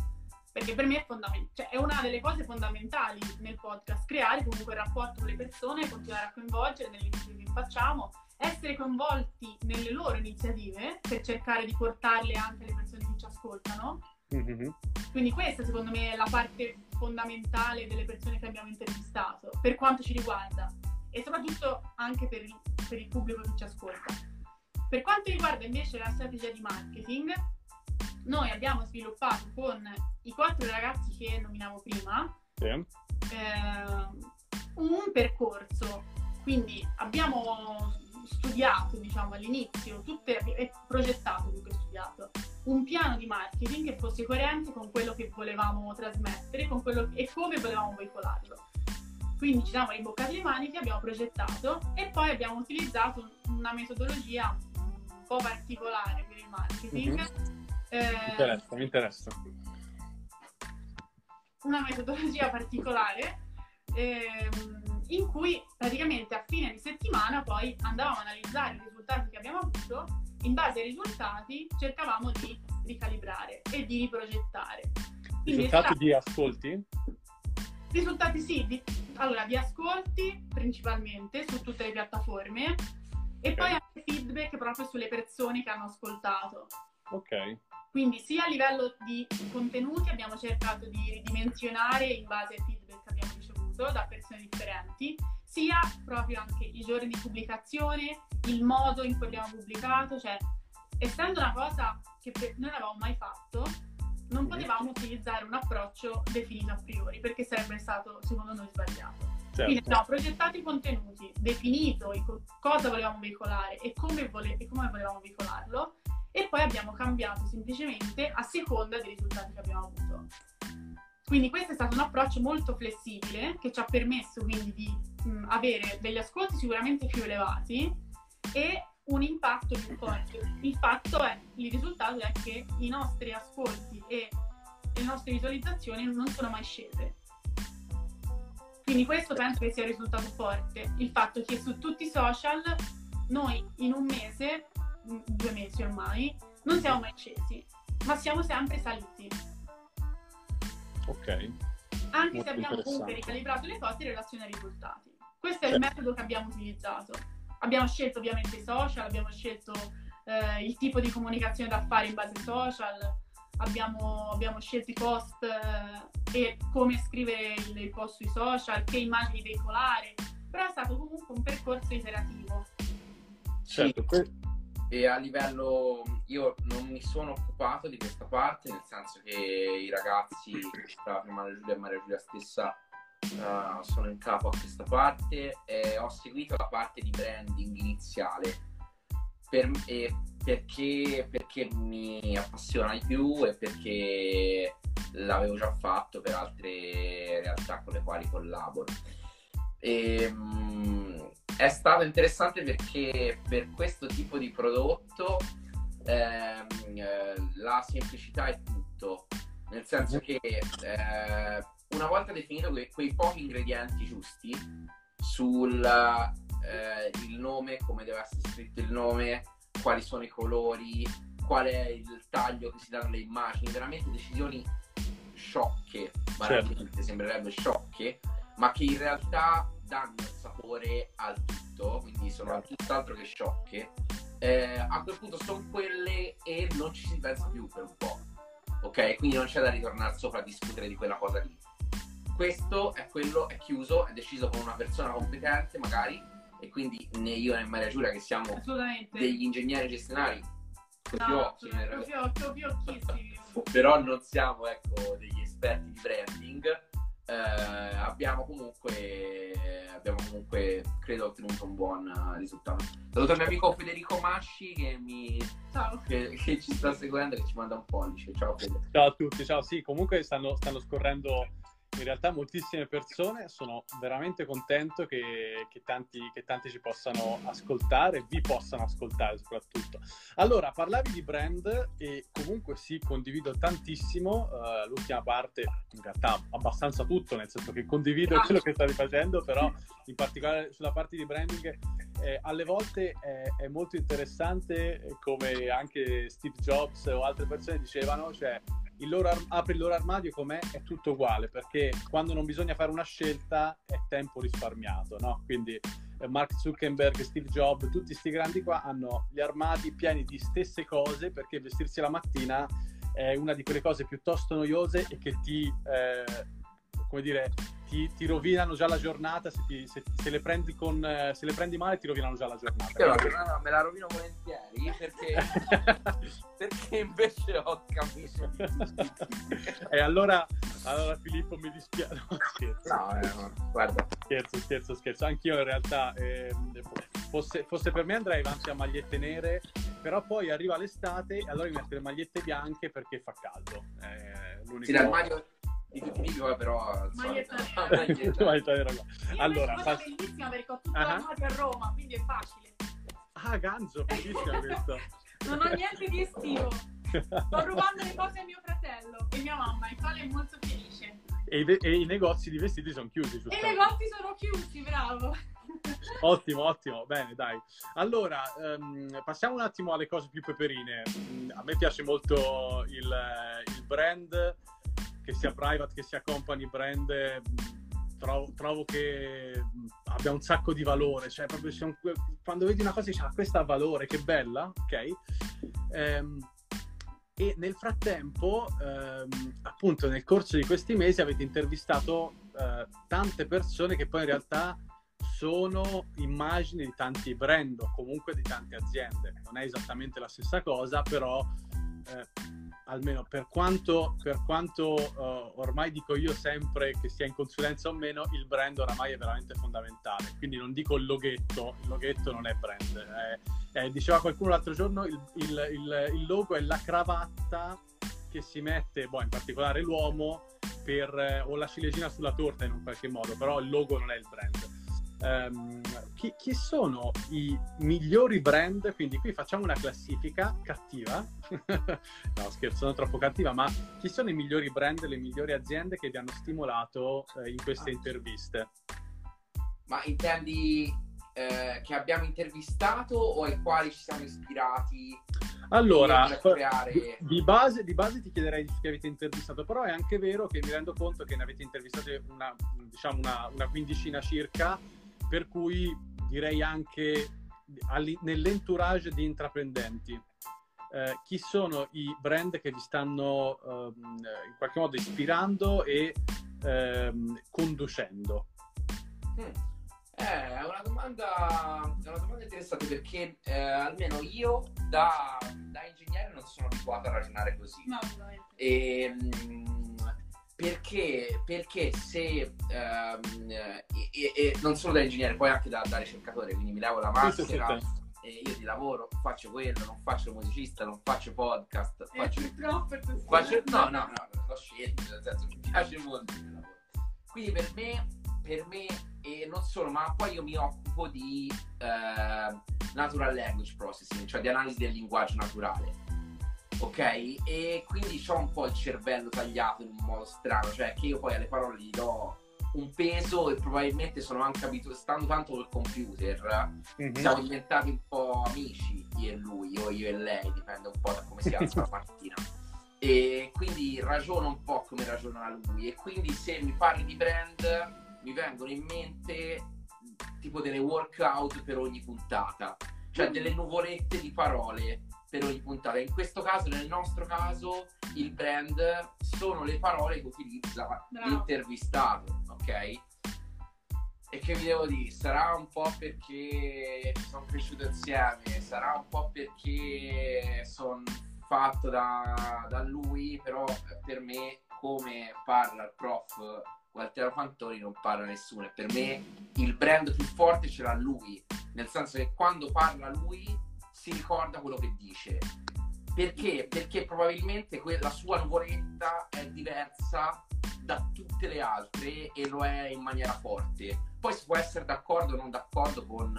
Perché per me è fondamentale, cioè è una delle cose fondamentali nel podcast, creare comunque il rapporto con le persone, continuare a coinvolgere nelle iniziative che facciamo essere coinvolti nelle loro iniziative per cercare di portarle anche alle persone che ci ascoltano. Mm-hmm. Quindi questa secondo me è la parte fondamentale delle persone che abbiamo intervistato, per quanto ci riguarda e soprattutto anche per il, per il pubblico che ci ascolta. Per quanto riguarda invece la strategia di marketing, noi abbiamo sviluppato con i quattro ragazzi che nominavo prima sì. eh, un percorso. Quindi abbiamo studiato, diciamo, all'inizio, tutte, e progettato più che studiato, un piano di marketing che fosse coerente con quello che volevamo trasmettere con quello, e come volevamo veicolarlo. Quindi ci siamo rimboccati le maniche, abbiamo progettato e poi abbiamo utilizzato una metodologia un po' particolare per il marketing. Mm-hmm. Eh, mi interessa, mi interessa. Una metodologia particolare ehm, in cui praticamente a fine di settimana poi andavamo a analizzare i risultati che abbiamo avuto, in base ai risultati cercavamo di ricalibrare e di riprogettare. Quindi risultati di ascolti? Risultati sì, di... allora di ascolti principalmente su tutte le piattaforme e okay. poi anche feedback proprio sulle persone che hanno ascoltato. Ok. Quindi sia a livello di contenuti abbiamo cercato di ridimensionare in base ai feedback che abbiamo ricevuto da persone differenti, sia proprio anche i giorni di pubblicazione, il modo in cui abbiamo pubblicato, cioè essendo una cosa che non avevamo mai fatto, non potevamo utilizzare un approccio definito a priori perché sarebbe stato secondo noi sbagliato. Certo. Quindi abbiamo progettato i contenuti, definito cosa volevamo veicolare e come, vole- e come volevamo veicolarlo e poi abbiamo cambiato semplicemente a seconda dei risultati che abbiamo avuto. Quindi questo è stato un approccio molto flessibile che ci ha permesso quindi di mh, avere degli ascolti sicuramente più elevati e un impatto più forte. Il fatto è, il risultato è che i nostri ascolti e le nostre visualizzazioni non sono mai scese. Quindi questo penso che sia il risultato forte, il fatto che su tutti i social noi in un mese due mesi ormai, non siamo mai scesi, ma siamo sempre saliti. Ok. Anche Molto se abbiamo comunque ricalibrato le cose in relazione ai risultati. Questo è il metodo che abbiamo utilizzato. Abbiamo scelto ovviamente i social, abbiamo scelto eh, il tipo di comunicazione da fare in base ai social, abbiamo, abbiamo scelto i post eh, e come scrivere il, il post sui social, che immagini veicolare, però è stato comunque un percorso iterativo. Certo, sì e a livello io non mi sono occupato di questa parte nel senso che i ragazzi Maria Giulia e Maria Giulia stessa uh, sono in capo a questa parte e ho seguito la parte di branding iniziale per, perché, perché mi appassiona di più e perché l'avevo già fatto per altre realtà con le quali collaboro. E, um, è stato interessante perché per questo tipo di prodotto ehm, eh, la semplicità è tutto, nel senso che eh, una volta definito que- quei pochi ingredienti giusti sul eh, il nome, come deve essere scritto il nome, quali sono i colori, qual è il taglio che si danno le immagini, veramente decisioni sciocche, certo. sembrerebbe sciocche, ma che in realtà danno il sapore al tutto, quindi sono tutt'altro che sciocche. Eh, a quel punto sono quelle e non ci si pensa più per un po'. Ok? Quindi non c'è da ritornare sopra a discutere di quella cosa lì. Questo è quello, è chiuso, è deciso con una persona competente magari, e quindi né io né Maria Giulia che siamo degli ingegneri gestionali così no, occhi, però non siamo ecco, degli esperti di branding eh, abbiamo comunque abbiamo comunque credo ottenuto un buon risultato. Saluto il mio amico Federico Masci che mi che, che, ci sta seguendo che ci manda un pollice. Ciao Fede. Ciao a tutti ciao. Sì comunque stanno, stanno scorrendo in realtà moltissime persone, sono veramente contento che, che, tanti, che, tanti, ci possano ascoltare, vi possano ascoltare soprattutto. Allora, parlavi di brand e comunque sì, condivido tantissimo uh, l'ultima parte, in realtà abbastanza tutto, nel senso che condivido quello che stavi facendo, però in particolare sulla parte di branding eh, alle volte è, è, molto interessante come anche Steve Jobs o altre persone dicevano, cioè il loro, apri il loro armadio com'è, è tutto uguale, perché quando non bisogna fare una scelta è tempo risparmiato, no? Quindi eh, Mark Zuckerberg, Steve Jobs, tutti questi grandi qua hanno gli armadi pieni di stesse cose perché vestirsi la mattina è una di quelle cose piuttosto noiose e che ti, eh, come dire, ti, ti, rovinano già la giornata, se, ti, se, se, le con, eh, se, le prendi male ti rovinano già la giornata. Però no, me la rovino volentieri perché, perché invece ho capito. e allora, allora Filippo mi dispiace. No, scherzo. No, eh, no, guarda. Scherzo, scherzo, scherzo. Anch'io in realtà, eh, fosse, fosse, per me andrei avanti a magliette nere, però poi arriva l'estate e allora mi metto le magliette bianche perché fa caldo. Eh, l'unico... Sì, di tutti i video, però maglietta nera. maglietta nera allora, è fa... bellissima perché ho tutto uh-huh. l'armadio a Roma, quindi è facile. Ah, ganzo, bellissima questa. non ho niente di estivo. Sto rubando le cose a mio fratello e mia mamma, il quale è molto felice. E, de- e i negozi di vestiti sono chiusi. E i negozi sono chiusi, bravo. ottimo, ottimo, bene, dai. Allora, um, passiamo un attimo alle cose più peperine. Mm, a me piace molto il, il brand che sia private, che sia company brand, trovo, trovo che abbia un sacco di valore. Cioè, proprio un, quando vedi una cosa dici, ah, questa ha valore, che bella, ok? Ehm, e nel frattempo, ehm, appunto, nel corso di questi mesi avete intervistato eh, tante persone che poi in realtà sono immagini di tanti brand o comunque di tante aziende. Non è esattamente la stessa cosa, però eh, almeno per quanto, per quanto uh, ormai dico io sempre che sia in consulenza o meno, il brand oramai è veramente fondamentale. Quindi non dico il loghetto, il loghetto non è brand. Eh, eh, diceva qualcuno l'altro giorno, il, il, il, il, logo è la cravatta che si mette, boh, in particolare l'uomo, per, eh, o la ciliegina sulla torta in un qualche modo, però il logo non è il brand um, chi, chi, sono i migliori brand? Quindi qui facciamo una classifica cattiva, no scherzo, non troppo cattiva, ma chi sono i migliori brand, le migliori aziende che vi hanno stimolato eh, in queste ah. interviste? Ma intendi eh, che abbiamo intervistato o ai quali ci siamo ispirati? Allora, creare... di, base, di, base, ti chiederei chi avete intervistato, però è anche vero che mi rendo conto che ne avete intervistate una, diciamo una, una quindicina circa per cui direi anche nell'entourage di intraprendenti. Eh, chi sono i brand che vi stanno ehm, in qualche modo ispirando e ehm, conducendo? Hmm. Eh, è, una domanda, è una domanda interessante perché eh, almeno io da, da, ingegnere non sono abituato a ragionare così. No, e, mh, perché, perché se um, e, e, non solo da ingegnere, poi anche da, da ricercatore, quindi mi lavo la maschera e io di lavoro faccio quello, non faccio musicista, non faccio podcast, e faccio, faccio no, no, no, l'ho scelto, nel senso mi piace molto il lavoro. Quindi per me, per me e non solo, ma poi io mi occupo di uh, natural language processing, cioè di analisi del linguaggio naturale ok? E quindi ho un po' il cervello tagliato in un modo strano, cioè che io poi alle parole gli do un peso e probabilmente sono anche abituato, stando tanto col computer, mm-hmm. siamo diventati un po' amici io e lui, o io e lei, dipende un po' da come si alza la mattina. E quindi ragiono un po' come ragiona lui e quindi se mi parli di brand mi vengono in mente tipo delle workout per ogni puntata, cioè delle nuvolette di parole per ogni puntata. In questo caso, nel nostro caso, il brand sono le parole che utilizza Bravo. l'intervistato, ok? E che vi devo dire? Sarà un po' perché sono cresciuto insieme, sarà un po' perché sono fatto da, da lui, però per me come parla il prof Gualtiero Fantoni non parla nessuno e per me il brand più forte ce l'ha lui, nel senso che quando parla lui si ricorda quello che dice. Perché? Perché probabilmente la sua nuvoletta è diversa da tutte le altre e lo è in maniera forte. Poi si può essere d'accordo o non d'accordo con,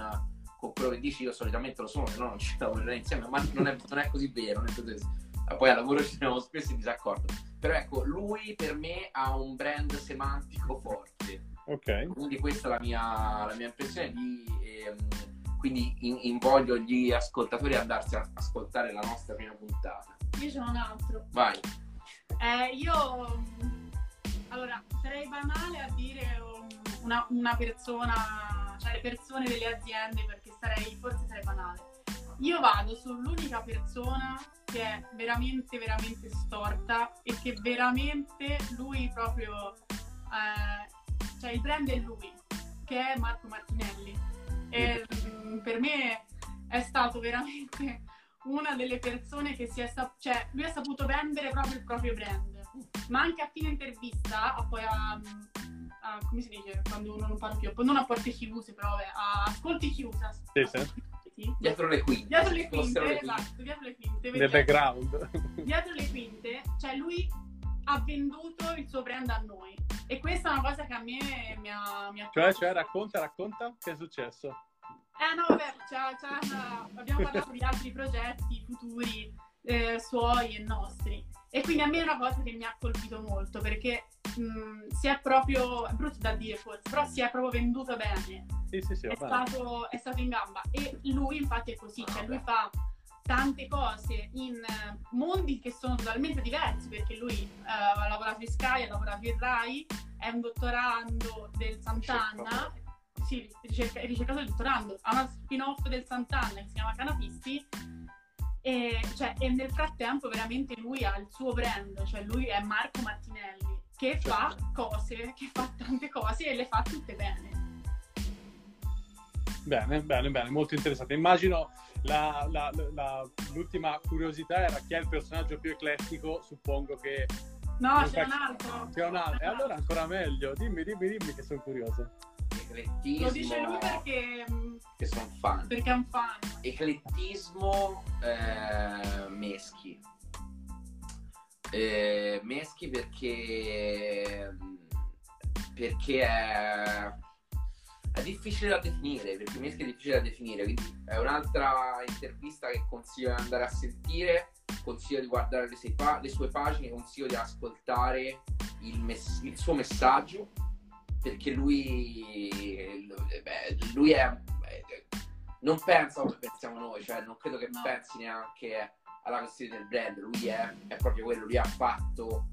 con quello che dici, io solitamente lo sono, se no non ci lavorerei insieme, ma non è, non è così vero. Poi al lavoro ci siamo spesso in disaccordo. Però ecco, lui per me ha un brand semantico forte. Ok. Quindi questa è la mia, la mia impressione di... Ehm, quindi in, invoglio gli ascoltatori ad andarsi a ascoltare la nostra prima puntata. Io c'ho un altro. Vai. Eh, io allora sarei banale a dire una, una persona cioè le persone delle aziende perché sarei, forse sarei banale. Io vado sull'unica persona che è veramente, veramente storta e che veramente lui proprio, eh, cioè il brand è lui, che è Marco Martinelli. E mm, per me è stato veramente una delle persone che si è, sap- cioè lui ha saputo vendere proprio il proprio brand, ma anche a fine intervista, a poi a, a, come si dice quando uno non parla più, non a porte chiuse, però vabbè, a ascolti chiuse. Sì, sì. Dietro le quinte. Dietro le quinte, le esatto, dietro le quinte. Nel background. Dietro le quinte, cioè lui ha venduto il suo brand a noi. E questa è una cosa che a me mi ha... Mi ha cioè, cioè, racconta, racconta, che è successo? Eh no, vabbè, c'è, c'è, abbiamo parlato di altri progetti futuri, eh, suoi e nostri. E quindi a me è una cosa che mi ha colpito molto, perché mh, si è proprio, è brutto da dire forse, però si è proprio venduto bene. Sì, sì, sì. È stato, è stato in gamba. E lui infatti è così, cioè lui fa tante cose in mondi che sono totalmente diversi perché lui uh, ha lavorato in Sky, ha lavorato in Rai, è un dottorando del Sant'Anna, sì, ricerca, è ricercatore del dottorando, ha una spin-off del Sant'Anna che si chiama Canapisti e, cioè, e, nel frattempo veramente lui ha il suo brand, cioè lui è Marco Martinelli che certo. fa cose, che fa tante cose e le fa tutte bene. Bene, bene, bene, molto interessante. Immagino la, la, la, l'ultima curiosità era chi è il personaggio più eclettico, suppongo che... No, c'è un altro. C'è un altro. E allora ancora meglio. Dimmi, dimmi, dimmi che sono curioso. Eclettismo... Lo dice lui perché... Mm, che sono fan. Perché è un fan. Eclettismo eh, meschi. Eh, meschi perché... Perché è è difficile da definire, perché Mieschi è difficile da definire, quindi è un'altra intervista che consiglio di andare a sentire, consiglio di guardare le, pa- le sue pagine, consiglio di ascoltare il, mess- il suo messaggio, perché lui, beh, lui è, non pensa come pensiamo noi, cioè non credo che pensi neanche alla questione del brand, lui è, è proprio quello, lui ha fatto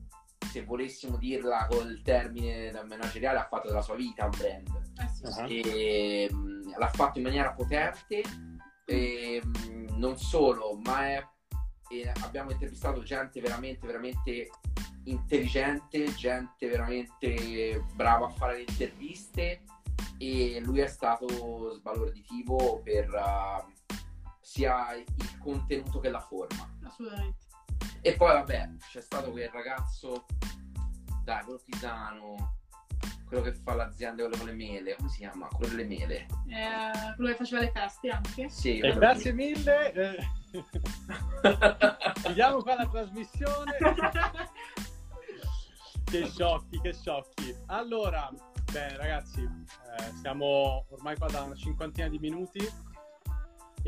se volessimo dirla col termine manageriale, ha fatto della sua vita un brand. Eh sì, uh-huh. e, mh, l'ha fatto in maniera potente, e, mh, non solo, ma è, abbiamo intervistato gente veramente, veramente intelligente, gente veramente brava a fare le interviste e lui è stato sbalorditivo per uh, sia il contenuto che la forma. Assolutamente. E poi vabbè, c'è stato quel ragazzo, dai, quello tisano, quello che fa l'azienda quello con le mele, come si chiama? Quello delle mele. Eh, quello che faceva le feste anche. Sì. E grazie lì. mille. Eh. Chiudiamo qua la trasmissione. che sciocchi, che sciocchi. Allora, bene ragazzi, eh, siamo ormai qua da una cinquantina di minuti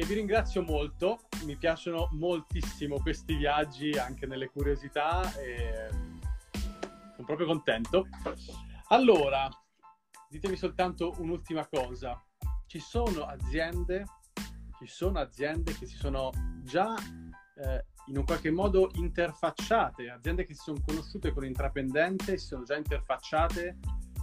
e vi ringrazio molto, mi piacciono moltissimo questi viaggi anche nelle curiosità e sono proprio contento. Allora, ditemi soltanto un'ultima cosa, ci sono aziende, ci sono aziende che si sono già eh, in un qualche modo interfacciate, aziende che si sono conosciute con l'intraprendente, si sono già interfacciate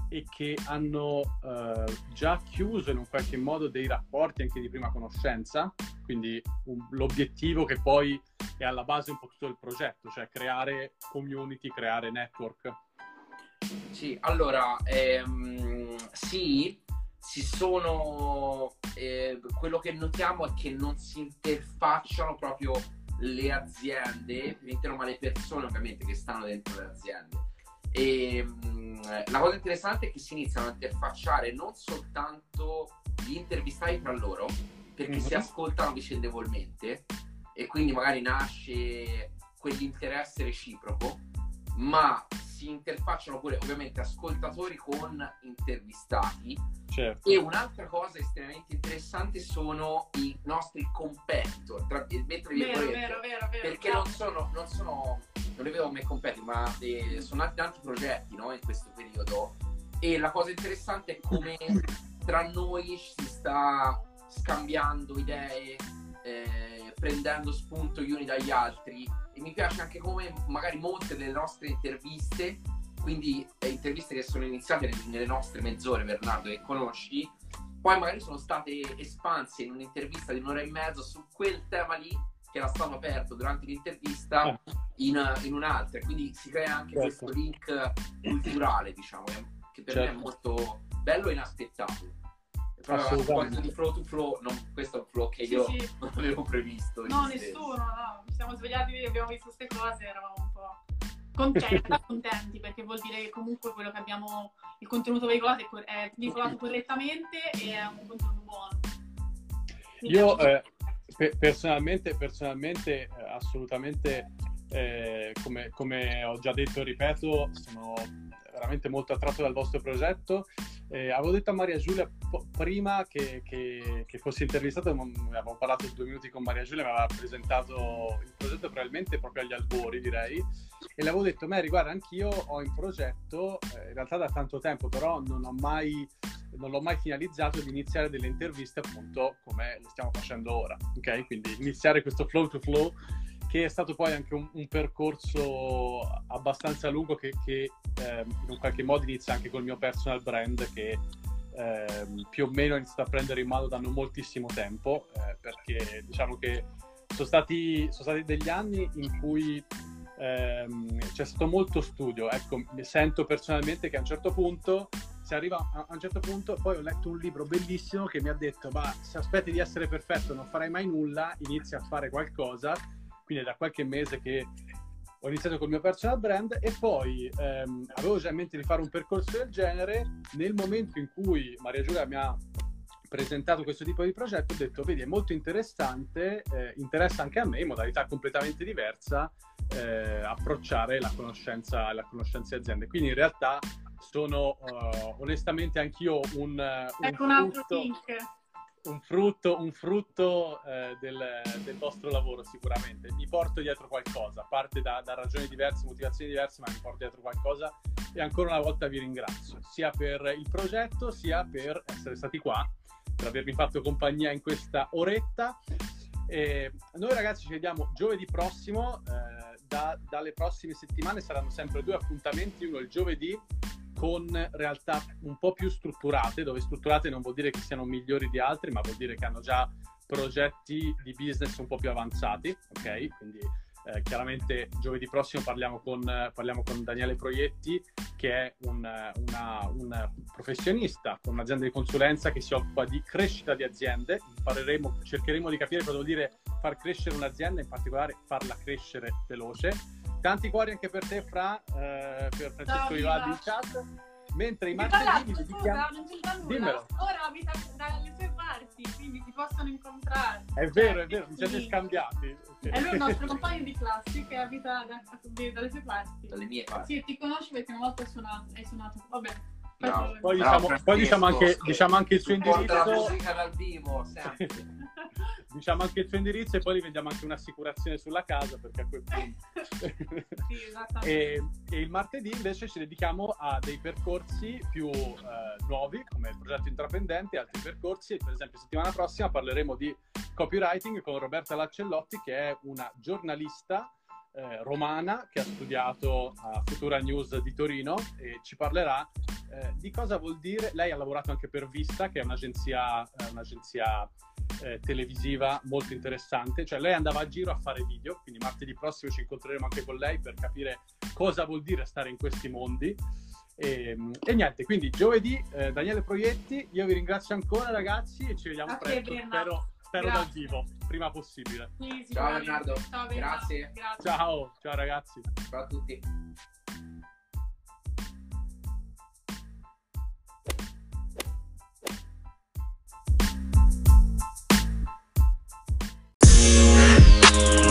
e che hanno eh, già chiuso in un qualche modo dei rapporti anche di prima conoscenza, quindi un, l'obiettivo che poi è alla base un po' tutto del progetto, cioè creare community, creare network. Sì, allora, ehm, sì, si sono... Eh, quello che notiamo è che non si interfacciano proprio le aziende, ma le persone ovviamente che stanno dentro le aziende e mh, la cosa interessante è che si iniziano a interfacciare non soltanto gli intervistati tra loro, perché mm-hmm. si mhm. ascoltano vicendevolmente e quindi magari nasce quell'interesse reciproco, ma si interfacciano pure ovviamente ascoltatori con intervistati. Certo. E un'altra cosa estremamente interessante sono i nostri competitor, tra vero, vero, vero, vero, perché non sono, non sono, non li vedo come competitor, ma eh, sono nati tanti progetti no, in questo periodo. E la cosa interessante è come tra noi si sta scambiando idee, eh, prendendo spunto gli uni dagli altri e mi piace anche come magari molte delle nostre interviste, quindi eh, interviste che sono iniziate nelle nostre mezz'ore, Bernardo, che conosci, poi magari sono state espanse in un'intervista di un'ora e mezzo su quel tema lì che era stato aperto durante l'intervista Ah. in, in un'altra, quindi si crea anche Certo. questo link culturale, diciamo, che per me Certo. è molto bello e inaspettato. Proprio proposito di flow to flow, non- questo è un flow che Sì, io sì. non avevo previsto. No, nessuno, no. Ci siamo svegliati, abbiamo visto queste cose, eravamo un po' contenti, contenti perché vuol dire che comunque quello che abbiamo, il contenuto veicolato è, cor- è veicolato correttamente e è un contenuto buono. Quindi Io eh, pe- personalmente, personalmente eh, assolutamente, eh, come, come ho già detto e ripeto, sono veramente molto attratto dal vostro progetto. Eh, avevo detto a Maria Giulia po- prima che, che, che fossi intervistato, m- avevo parlato due minuti con Maria Giulia, mi aveva presentato il progetto probabilmente proprio agli albori, direi, e le avevo detto, Mary, guarda, anch'io ho in progetto, eh, in realtà da tanto tempo, però non ho mai non l'ho mai finalizzato di iniziare delle interviste appunto come le stiamo facendo ora, ok? Quindi iniziare questo flow to flow che è stato poi anche un, un percorso abbastanza lungo che, che, ehm, in un qualche modo inizia anche col mio personal brand che ehm, più o meno ho iniziato a prendere in mano da non moltissimo tempo eh, perché diciamo che sono stati, sono stati degli anni in cui ehm, c'è stato molto studio. Ecco, mi sento personalmente che a un certo punto si arriva a, un certo punto, poi ho letto un libro bellissimo che mi ha detto, ma se aspetti di essere perfetto non farai mai nulla, inizi a fare qualcosa. Quindi è da qualche mese che ho iniziato col mio personal brand e poi ehm, avevo già in mente di fare un percorso del genere. Nel momento in cui Maria Giulia mi ha presentato questo tipo di progetto, ho detto, vedi, è molto interessante, eh, interessa anche a me, in modalità completamente diversa, eh, approcciare la conoscenza, la conoscenza di aziende. Quindi in realtà sono eh, onestamente anch'io un, un Ecco un altro link. Un frutto, un frutto eh, del, del vostro lavoro sicuramente. Mi porto dietro qualcosa, parte da, da ragioni diverse, motivazioni diverse, ma mi porto dietro qualcosa e ancora una volta vi ringrazio, sia per il progetto, sia per essere stati qua, per avermi fatto compagnia in questa oretta. E noi ragazzi ci vediamo giovedì prossimo, eh, da- dalle prossime settimane saranno sempre due appuntamenti, uno il giovedì con realtà un po' più strutturate, dove strutturate non vuol dire che siano migliori di altri, ma vuol dire che hanno già progetti di business un po' più avanzati, ok? Quindi eh, chiaramente giovedì prossimo parliamo con, parliamo con Daniele Proietti, che è un, una- un professionista con un'azienda di consulenza che si occupa di crescita di aziende. Impareremo, cercheremo di capire cosa vuol dire far crescere un'azienda, in particolare farla crescere veloce. Tanti cuori anche per te, Fra, eh, per Francesco Ciao, Vivaldi in chat. Mentre i martedì scusa, non c'entra nulla. Dimmelo. Ora abita dalle sue parti, quindi si possono incontrare. È vero, Cioè, è vero, vi siete scambiati. Ok. È lui il nostro compagno di classe che abita da- dalle sue parti. Dalle mie parti. Sì, ti conosci perché una volta hai suonato. Hai suonato. Vabbè. Bravo. Poi- Bravo, diciamo, poi diciamo anche, diciamo anche il suo indirizzo. vivo. Diciamo anche il suo indirizzo e poi gli vediamo anche un'assicurazione sulla casa perché a quel punto. sì, e, e il martedì invece ci dedichiamo a dei percorsi più eh, nuovi come il progetto intraprendente, altri percorsi. Per esempio, settimana prossima parleremo di copywriting con Roberta Laccellotti, che è una giornalista eh, romana che ha studiato a Futura News di Torino e ci parlerà eh, di cosa vuol dire. Lei ha lavorato anche per Vista, che è un'agenzia, eh, un'agenzia eh, televisiva molto interessante. Cioè, lei andava a giro a fare video, quindi martedì prossimo ci incontreremo anche con lei per capire cosa vuol dire stare in questi mondi. E, e niente, quindi giovedì eh, Daniele Proietti, io vi ringrazio ancora ragazzi e ci vediamo A presto, Bernardo spero Grazie. dal vivo, prima possibile. Sì, ciao Leonardo, Grazie. Grazie. Ciao, ciao ragazzi. Ciao a tutti. Thank